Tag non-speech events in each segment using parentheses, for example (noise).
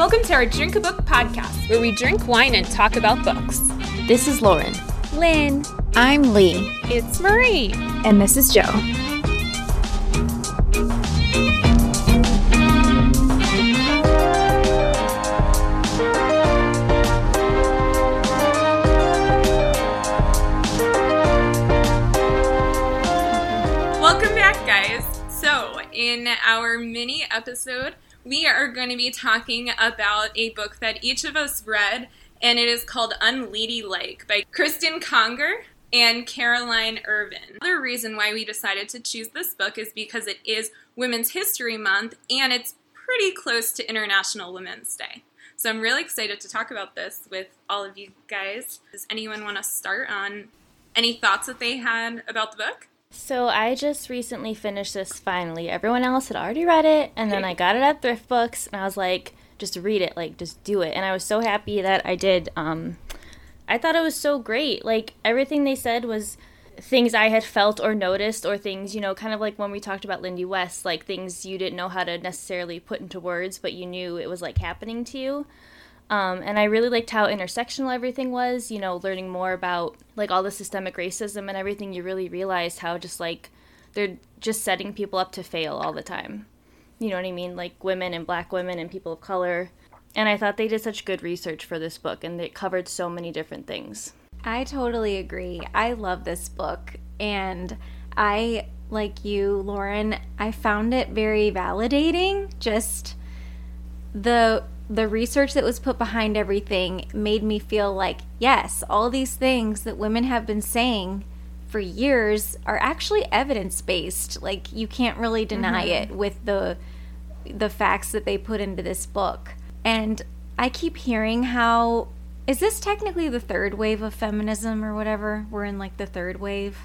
Welcome to our Drink a Book podcast, where we drink wine and talk about books. This is Lauren. Lynn. I'm Lee. It's Marie. And this is Joe. Welcome back, guys. So, in our mini episode, we are going to be talking about a book that each of us read, and it is called Unladylike by Cristen Conger and Caroline Ervin. The reason why we decided to choose this book is because it is Women's History Month and it's pretty close to International Women's Day. So I'm really excited to talk about this with all of you guys. Does anyone want to start on any thoughts that they had about the book? So I just recently finished this finally. Everyone else had already read it, and then I got it at Thrift Books, and I was like, just read it, like just do it. And I was so happy that I did. Um, I thought it was so great. Like everything they said was things I had felt or noticed, or things you know, kind of like when we talked about Lindy West, like things you didn't know how to necessarily put into words, but you knew it was like happening to you. Um, and I really liked how intersectional everything was, you know, learning more about like all the systemic racism and everything. You really realized how just like they're just setting people up to fail all the time. You know what I mean? Like women and black women and people of color. And I thought they did such good research for this book and it covered so many different things. I totally agree. I love this book. And I, like you, Lauren, I found it very validating. Just the the research that was put behind everything made me feel like yes, all these things that women have been saying for years are actually evidence based. Like you can't really deny mm-hmm. it with the the facts that they put into this book. And I keep hearing how is this technically the third wave of feminism or whatever? We're in like the third wave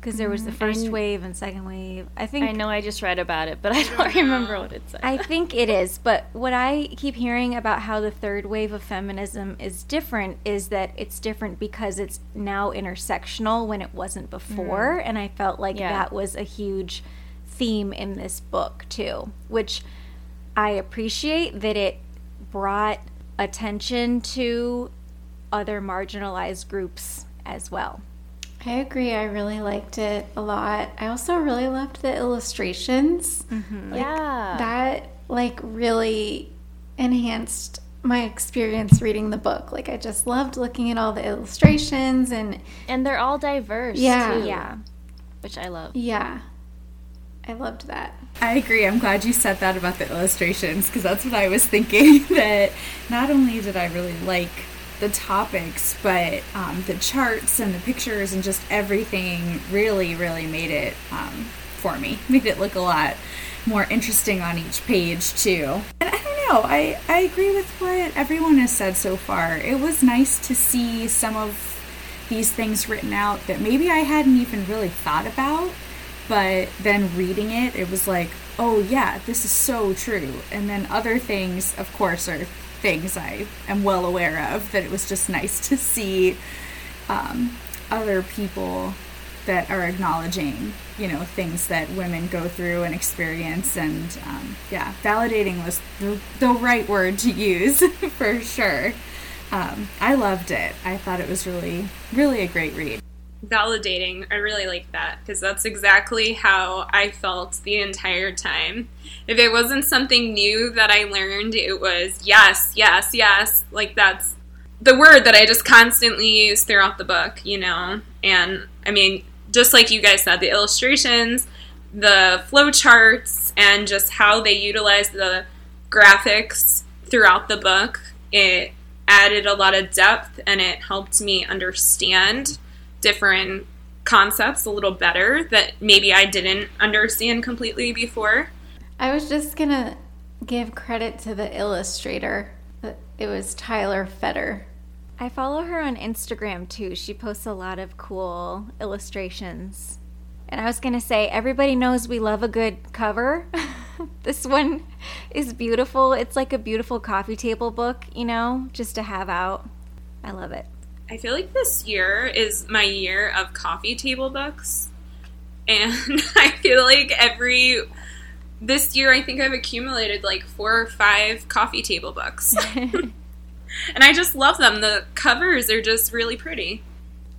because there was the mm, first wave and second wave. I think I know I just read about it, but I don't (laughs) remember what it said. I think it is, but what I keep hearing about how the third wave of feminism is different is that it's different because it's now intersectional when it wasn't before, mm. and I felt like yeah. that was a huge theme in this book too, which I appreciate that it brought attention to other marginalized groups as well. I agree. I really liked it a lot. I also really loved the illustrations. Mm-hmm. Like, yeah. That like really enhanced my experience reading the book. Like I just loved looking at all the illustrations and and they're all diverse. Yeah. Too, yeah. Which I love. Yeah. I loved that. I agree. I'm glad you said that about the illustrations because that's what I was thinking. (laughs) That not only did I really like the topics, but um, the charts and the pictures and just everything really, really made it um, for me. (laughs) Made it look a lot more interesting on each page too. And I don't know. I I agree with what everyone has said so far. It was nice to see some of these things written out that maybe I hadn't even really thought about. But then reading it, it was like, oh yeah, this is so true. And then other things, of course, are things I am well aware of. That it was just nice to see um, other people that are acknowledging, you know, things that women go through and experience. And um, yeah, validating was the, the right word to use (laughs) for sure. Um, I loved it. I thought it was really, really a great read validating. I really like that because that's exactly how I felt the entire time. If it wasn't something new that I learned, it was yes, yes, yes. Like that's the word that I just constantly use throughout the book, you know? And I mean, just like you guys said, the illustrations, the flow charts, and just how they utilize the graphics throughout the book, it added a lot of depth and it helped me understand different concepts a little better that maybe I didn't understand completely before. I was just going to give credit to the illustrator. It was Tyler Feder. I follow her on Instagram too. She posts a lot of cool illustrations. And I was going to say, everybody knows we love a good cover. (laughs) this one is beautiful. It's like a beautiful coffee table book, you know, just to have out. I love it. I feel like this year is my year of coffee table books. And (laughs) I feel like every this year I think I've accumulated like four or five coffee table books. (laughs) (laughs) and I just love them. The covers are just really pretty.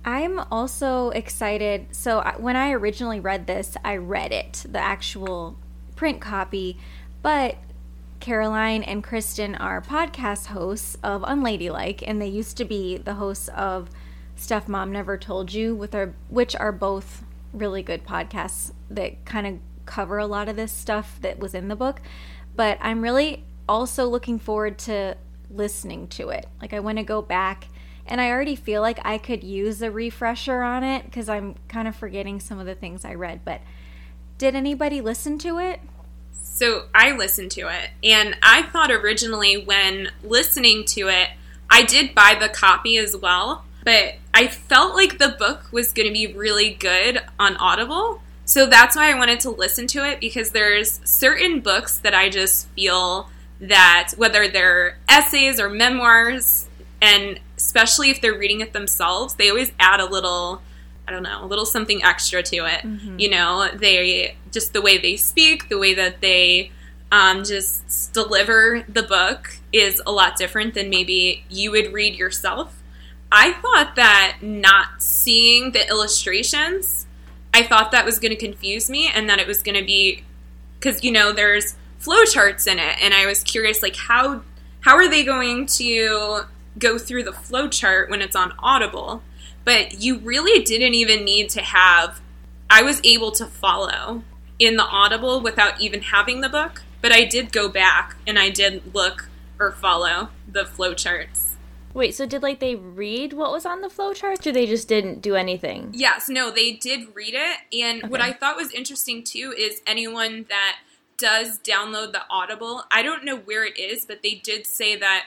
I'm also excited. So when I originally read this, I read it, the actual print copy, but Caroline and Cristen are podcast hosts of Unladylike, and they used to be the hosts of Stuff Mom Never Told You, with our, which are both really good podcasts that kind of cover a lot of this stuff that was in the book. But I'm really also looking forward to listening to it. Like, I want to go back, and I already feel like I could use a refresher on it because I'm kind of forgetting some of the things I read. But did anybody listen to it? So I listened to it, and I thought originally when listening to it, I did buy the copy as well, but I felt like the book was going to be really good on Audible. So that's why I wanted to listen to it because there's certain books that I just feel that whether they're essays or memoirs, and especially if they're reading it themselves, they always add a little I don't know, a little something extra to it. You know, they just the way they speak, the way that they um, just deliver the book is a lot different than maybe you would read yourself. I thought that not seeing the illustrations, I thought that was going to confuse me and that it was going to be because you know there's flowcharts in it, and I was curious like how how are they going to go through the flowchart when it's on Audible? But you really didn't even need to have. I was able to follow in the Audible without even having the book, but I did go back and I did look or follow the flowcharts. Wait, so did like they read what was on the flowchart, or they just didn't do anything? Yes, no, they did read it. And what I thought was interesting too is anyone that does download the Audible, I don't know where it is, but they did say that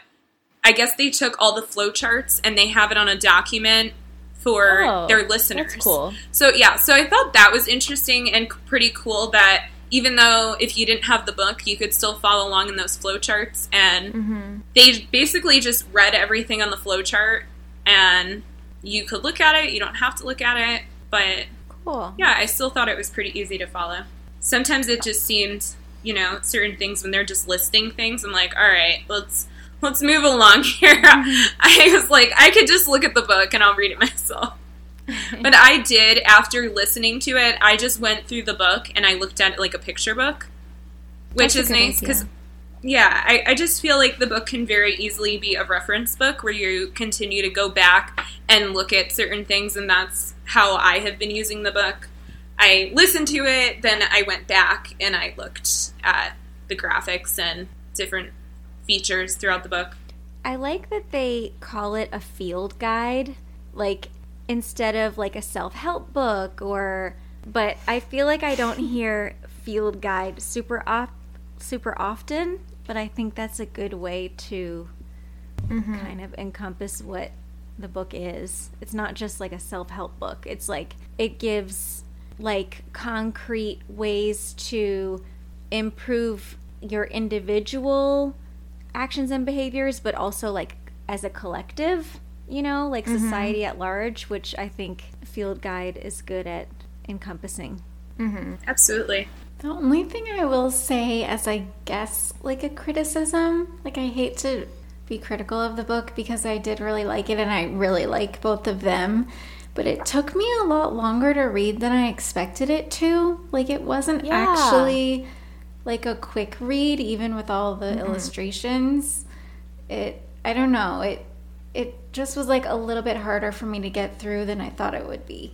I guess they took all the flowcharts and they have it on a document for Oh, their listeners. Cool. So yeah, so I thought that was interesting and pretty cool that even though if you didn't have the book, you could still follow along in those flowcharts and Mm-hmm. they basically just read everything on the flowchart and you could look at it, you don't have to look at it, but Cool. yeah, I still thought it was pretty easy to follow. Sometimes it just seems, you know, certain things when they're just listing things, I'm like, all right, let's let's move along (laughs) here. I was like, I could just look at the book and I'll read it (laughs) myself. (laughs) but I did after listening to it. I just went through the book and I looked at it like a picture book, which That's is nice because yeah, I, I just feel like the book can very easily be a reference book where you continue to go back and look at certain things, and that's how I have been using the book. I listened to it, then I went back and I looked at the graphics and different features throughout the book. I like that they call it a field guide, like instead of like a self help book or. But I feel like I don't (laughs) hear field guide super op- super often. But I think that's a good way to mm-hmm. kind of encompass what the book is. It's not just like a self help book. It's like it gives like concrete ways to improve your individual actions and behaviors, but also like as a collective, you know, like mm-hmm. society at large, which I think Field Guide is good at encompassing. Mm-hmm. Absolutely. The only thing I will say, as I guess, like a criticism, like I hate to be critical of the book because I did really like it and I really like both of them, but it took me a lot longer to read than I expected it to. Like it wasn't Yeah. actually like a quick read, even with all the mm-hmm. illustrations. It, I don't know, it, it just was like a little bit harder for me to get through than I thought it would be.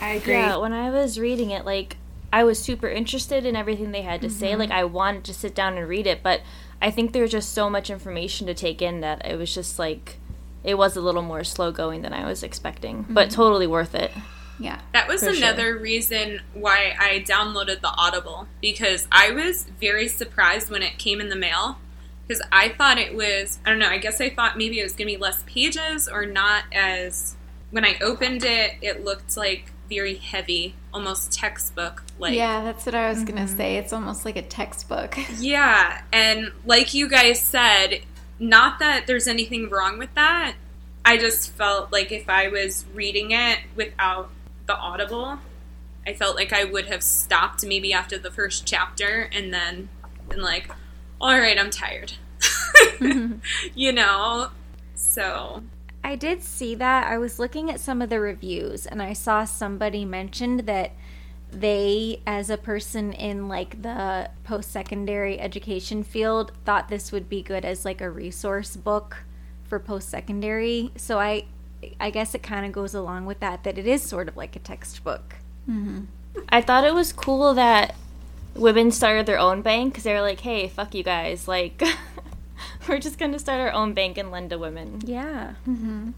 I agree. Yeah, when I was reading it, like I was super interested in everything they had to say. Mm-hmm. Like I wanted to sit down and read it, but I think there was just so much information to take in that it was just like it was a little more slow going than I was expecting, but mm-hmm. totally worth it. Yeah. That was For sure. another reason why I downloaded the Audible because I was very surprised when it came in the mail because I thought it was I don't know, I guess I thought maybe it was going to be less pages or not as when I opened it it looked like very heavy, almost textbook like. yeah, that's what I was gonna mm-hmm. say. It's almost like a textbook. (laughs) Yeah, and like you guys said, not that there's anything wrong with that. I just felt like if I was reading it without the Audible, I felt like I would have stopped maybe after the first chapter and then been like, all right, I'm tired. (laughs) (laughs) you know? So. I did see that. I was looking at some of the reviews and I saw somebody mentioned that they, as a person in like the post secondary education field, thought this would be good as like a resource book for post secondary. So I, I guess it kind of goes along with that, that it is sort of like a textbook. Mm-hmm. I thought it was cool that women started their own bank because they were like, hey, fuck you guys. Like, (laughs) we're just going to start our own bank and lend to women. Yeah. Mm-hmm.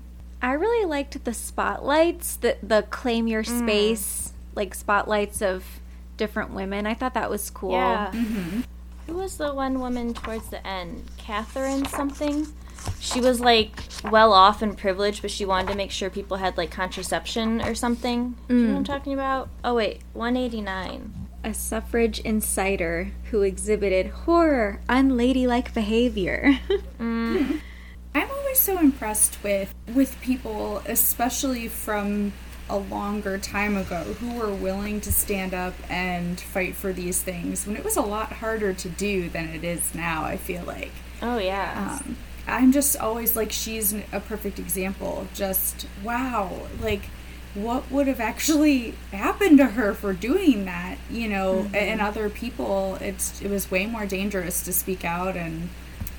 I really liked the spotlights, the the claim your mm. space, like spotlights of different women. I thought that was cool. Yeah. Mm-hmm. Who was the one woman towards the end? Catherine something? She was like well off and privileged, but she wanted to make sure people had like contraception or something. Do you know what I'm talking about? Oh, wait, 189. A suffrage insider who exhibited horror, unladylike behavior. (laughs) I'm always so impressed with with people, especially from a longer time ago, who were willing to stand up and fight for these things when it was a lot harder to do than it is now. I feel like. Oh, yeah. Um, I'm just always like she's a perfect example just wow, like what would have actually happened to her for doing that, you know, a- and mm-hmm. other people it's it was way more dangerous to speak out and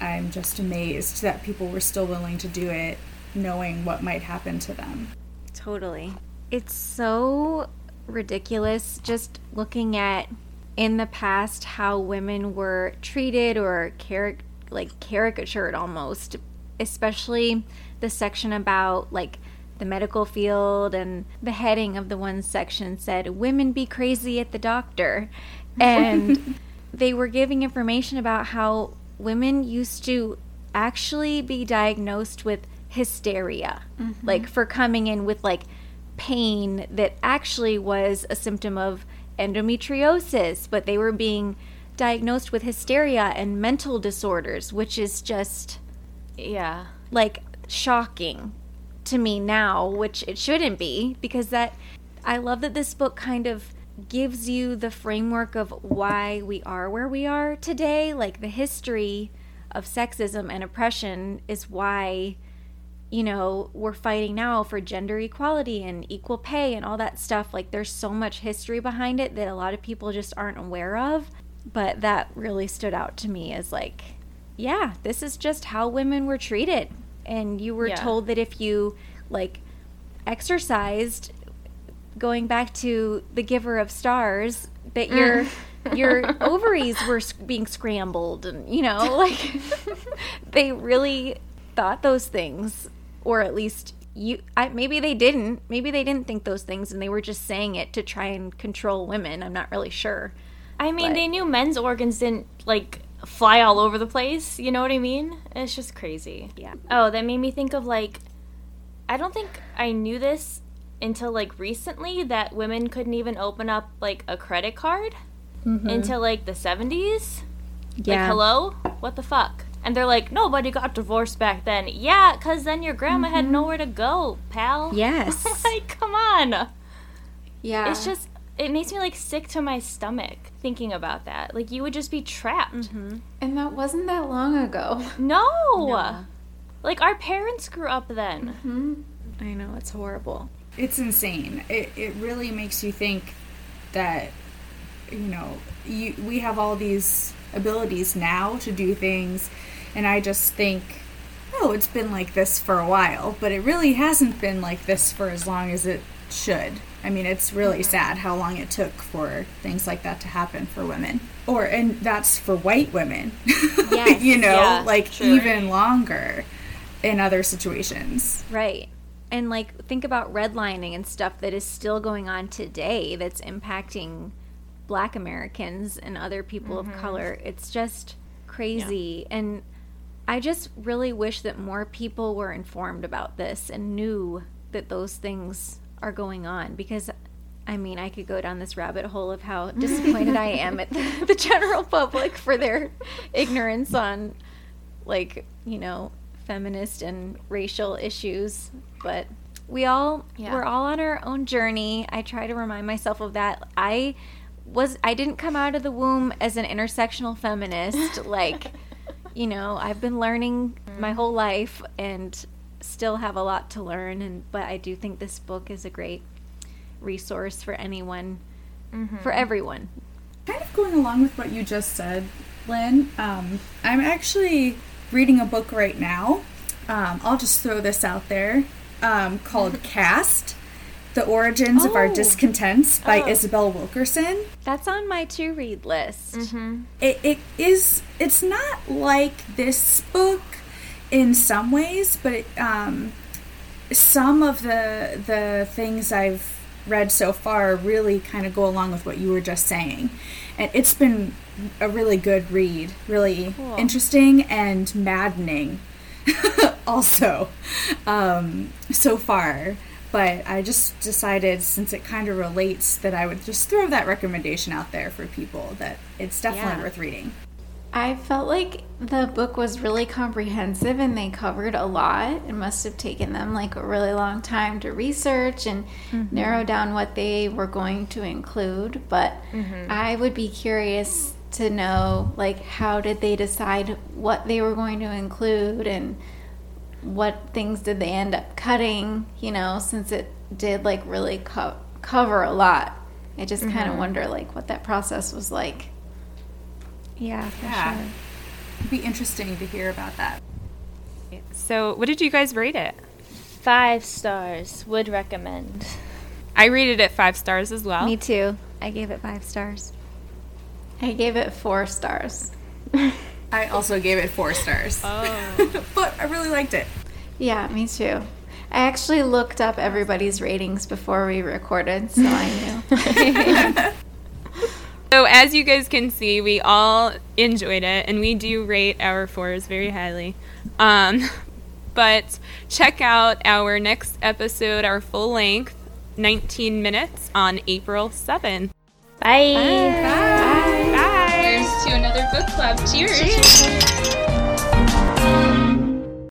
I'm just amazed that people were still willing to do it knowing what might happen to them. Totally. It's so ridiculous just looking at in the past how women were treated or caric- like caricatured almost, especially the section about like the medical field and the heading of the one section said women be crazy at the doctor. And (laughs) they were giving information about how women used to actually be diagnosed with hysteria mm-hmm. like for coming in with like pain that actually was a symptom of endometriosis but they were being diagnosed with hysteria and mental disorders which is just Yeah. like shocking to me now, which it shouldn't be, because that I love that this book kind of gives you the framework of why we are where we are today. Like the history of sexism and oppression is why, you know, we're fighting now for gender equality and equal pay and all that stuff. Like there's so much history behind it that a lot of people just aren't aware of. But that really stood out to me as like, yeah, this is just how women were treated. And you were Yeah. told that if you like exercised, going back to the giver of stars, that your mm. your (laughs) ovaries were being scrambled, and you know, (laughs) like they really thought those things, or at least you. I, maybe they didn't. Maybe they didn't think those things, and they were just saying it to try and control women. I'm not really sure. I mean, But- they knew men's organs didn't like fly all over the place. You know what I mean? It's just crazy. Yeah. Oh, that made me think of like, I don't think I knew this until like recently that women couldn't even open up like a credit card mm-hmm. until like the 70s. Yeah. Like, hello? What the fuck? And they're like, nobody got divorced back then. Yeah, because then your grandma had mm-hmm. nowhere to go, pal. (laughs) Yes. like, come on. Yeah. It's just it makes me like sick to my stomach thinking about that. Like you would just be trapped. Mm-hmm. and that wasn't that long ago. (laughs) No. Like our parents grew up then. Mm-hmm. I know it's horrible. It's insane. It it really makes you think that you know, you we have all these abilities now to do things and I just think oh, it's been like this for a while, but it really hasn't been like this for as long as it should. I mean, it's really mm-hmm. sad how long it took for things like that to happen for women. Or and that's for white women. (laughs) Yes, you know, yeah, like sure. even longer in other situations. Right. And like think about redlining and stuff that is still going on today that's impacting black Americans and other people of mm-hmm. color. It's just crazy. And I just really wish that more people were informed about this and knew that those things are going on because I mean, I could go down this rabbit hole of how (laughs) disappointed I am at the, the general public for their ignorance on like, you know, feminist and racial issues, but We all Yeah. we're all on our own journey. I try to remind myself of that. I was I didn't come out of the womb as an intersectional feminist. like, (laughs) you know, I've been learning my mm. whole life and still have a lot to learn. And but I do think this book is a great resource for anyone, for everyone. kind of going along with what you just said, Lynn, um, I'm actually reading a book right now. Um, I'll just throw this out there um, called (laughs) Caste The Origins of Our Oh. Discontents by Oh. Isabel Wilkerson. That's on my to read list. It, it is, it's not like this book in some ways, but um, some of the, the things I've read so far really kind of go along with what you were just saying. And it's been a really good read, really Cool. interesting and maddening (laughs) also um, so far. But I just decided, since it kind of relates, that I would just throw that recommendation out there for people that it's definitely Yeah. worth reading. I felt like the book was really comprehensive and they covered a lot. It must have taken them like a really long time to research and mm-hmm. narrow down what they were going to include. But mm-hmm. I would be curious to know like how did they decide what they were going to include and what things did they end up cutting, you know, since it did like really co- cover a lot. I just kind of mm-hmm. wonder like what that process was like. Yeah, for Yeah. sure. It'd be interesting to hear about that. So, what did you guys rate it? Five stars. Would recommend. I rated it five stars as well. Me too. I gave it five stars. I gave it four stars. I also gave it four stars. Oh. (laughs) but I really liked it. Yeah, me too. I actually looked up everybody's ratings before we recorded, so I knew. (laughs) So, as you guys can see, we all enjoyed it, and we do rate our fours very highly. Um, (laughs) but check out our next episode, our full length, 19 minutes, on April 7th. Bye. Bye. Here's to another book club. Cheers.